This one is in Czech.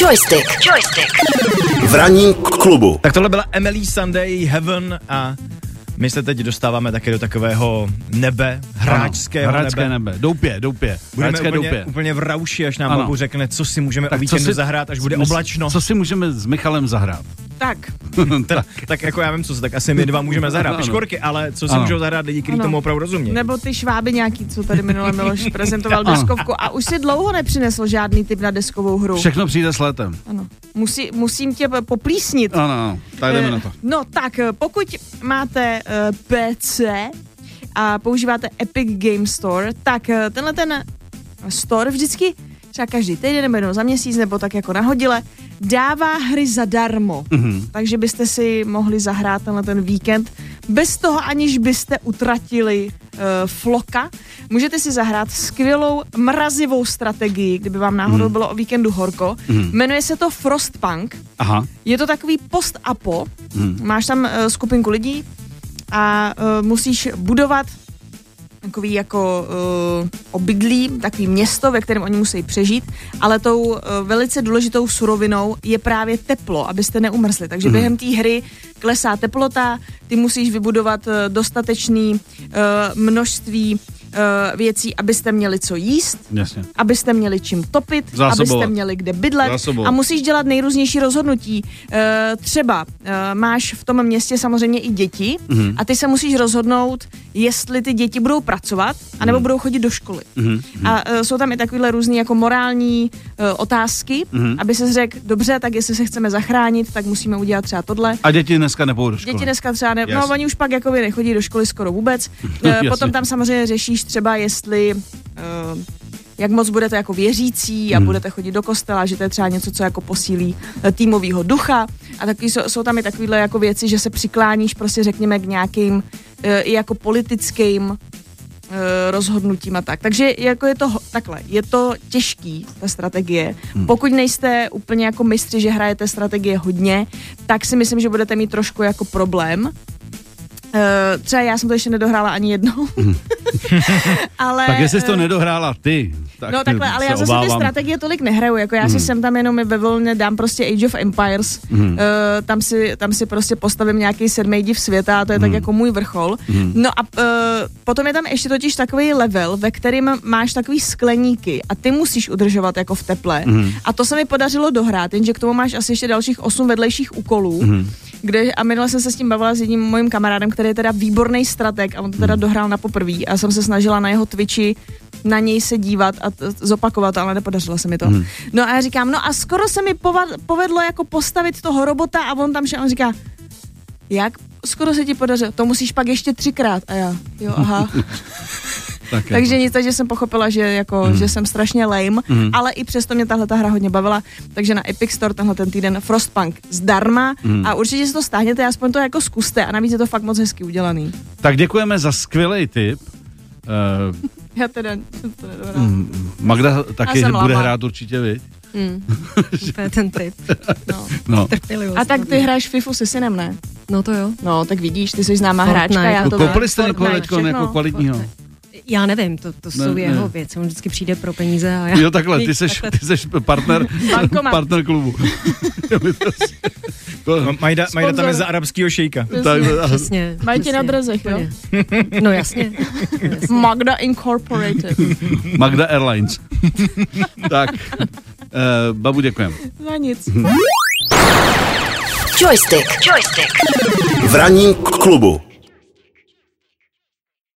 Joystick. Joystick. V ranním klubu. Tak tohle byla Emily Sunday Heaven a my se teď dostáváme také do takového nebe, hráčského Hráčské nebe. nebe. Doupě, doupě. Budeme Hráčské úplně, doupě. úplně v rauši, až nám Ano. Bobu řekne, co si můžeme Tak o víkendu si- zahrát, až bude oblačno. Co si můžeme s Michalem zahrát? Tak, Teda, tak jako já vím, co se, tak asi my dva můžeme zahrát Ano. piškorky, ale co si Ano. můžou zahrát lidi, kteří tomu opravdu rozumějí. nebo ty šváby nějaký, co tady minule Miloš prezentoval Ano. deskovku a už si dlouho nepřinesl žádný typ na deskovou hru. Všechno přijde s letem. Ano. Musí, musím tě poplísnit. Ano, ano. Tak jdeme Eh, na to. No tak, eh, pokud máte eh, PC a používáte Epic Game Store, tak eh, tenhle ten store vždycky třeba každý týden nebo jednou za měsíc nebo tak jako nahodile dává hry zadarmo. Mhm. Takže byste si mohli zahrát tenhle ten víkend bez toho, aniž byste utratili uh, floka. Můžete si zahrát skvělou mrazivou strategii, kdyby vám náhodou bylo o víkendu horko. Jmenuje se to Frostpunk. Aha. Je to takový post-apo, Hmm. máš tam uh, skupinku lidí a uh, musíš budovat takový jako uh, obydlí, takový město, ve kterém oni musí přežít, ale tou uh, velice důležitou surovinou je právě teplo, abyste neumrzli. Takže Mhm. během té hry klesá teplota, ty musíš vybudovat uh, dostatečný uh, množství uh, věcí, abyste měli co jíst, Jasně. abyste měli čím topit, Zásobovat. abyste měli kde bydlet Zásobovat. a musíš dělat nejrůznější rozhodnutí. E, třeba e, máš v tom městě samozřejmě i děti Mhm. a ty se musíš rozhodnout, jestli ty děti budou pracovat, anebo Mhm. budou chodit do školy. Mhm. A e, jsou tam i takovéhle různé jako morální e, otázky, Mhm. aby se řekl, dobře, tak jestli se chceme zachránit, tak musíme udělat třeba tohle. A děti dneska nepůjdou do školy. Děti dneska třeba ne, no oni už pak jakoby nechodí do školy skoro vůbec. Jasně. Potom tam samozřejmě řešíš třeba, jestli e, jak moc budete jako věřící a Hmm. budete chodit do kostela, že to je třeba něco, co jako posílí týmovýho ducha a takový, jsou, jsou tam i takovéhle jako věci, že se přikláníš prostě řekněme k nějakým i jako politickým rozhodnutím a tak. Takže jako je to takhle, je to těžký, ta strategie. Hmm. Pokud nejste úplně jako mistři, že hrajete strategie hodně, tak si myslím, že budete mít trošku jako problém. E, třeba já jsem to ještě nedohrála ani jednou. ale, Tak jestli jsi to nedohrála ty, tak no takhle, ale já zase ty obávám. strategie tolik nehraju, jako já si Mhm. sem tam jenom ve volně dám prostě Age of Empires, Mhm. uh, tam, si, tam si prostě postavím nějaký sedmý div světa a to je tak Mhm. jako můj vrchol. Mhm. No a uh, potom je tam ještě totiž takový level, ve kterým máš takový skleníky a ty musíš udržovat jako v teple. Mhm. A to se mi podařilo dohrát, jenže k tomu máš asi ještě dalších osm vedlejších úkolů. Mhm. Kde, a minule jsem se s tím bavila s jedním mojím kamarádem, který je teda výborný strateg a on to teda Hmm. dohrál na poprvé a jsem se snažila na jeho Twitchi na něj se dívat a t- zopakovat, ale nepodařilo se mi to. Hmm. No a já říkám, no a skoro se mi pova- povedlo jako postavit toho robota a on tam šel a on říká, jak skoro se ti podařilo, to musíš pak ještě třikrát a já, jo, aha. Tak Takže nic, takže jsem pochopila, že, jako, Mhm. že jsem strašně lame, Mhm. ale i přesto mě tahle ta hra hodně bavila, takže na Epic Store tenhle ten týden Frostpunk zdarma Mhm. a určitě si to stáhněte, aspoň to jako zkuste a navíc je to fakt moc hezky udělaný. Tak děkujeme za skvělý tip. Uh, Já teda jsem to mm, Magda taky bude lama. hrát určitě, vy? Mm. to je ten typ. No. No. A tak ty hraješ FIFU se synem, ne? No to jo. No, tak vidíš, ty jsi známá Fortnite. hráčka, já to Koupili jste někoho Fortnite, jako kvalitního? Já nevím, to, to Ne, jsou ne. jeho věci. On vždycky přijde pro peníze a já... Jo, takhle, ty seš, ty seš partner, partner klubu. To- Majda, Majda tam je za arabskýho šejka. tak, Přesně. Mají tě na drezech, jo? No jasně. jasně. Magda Incorporated. Magda Airlines. tak, uh, babu, děkujem. Za nic. Joystick. Joystick. V ranním klubu.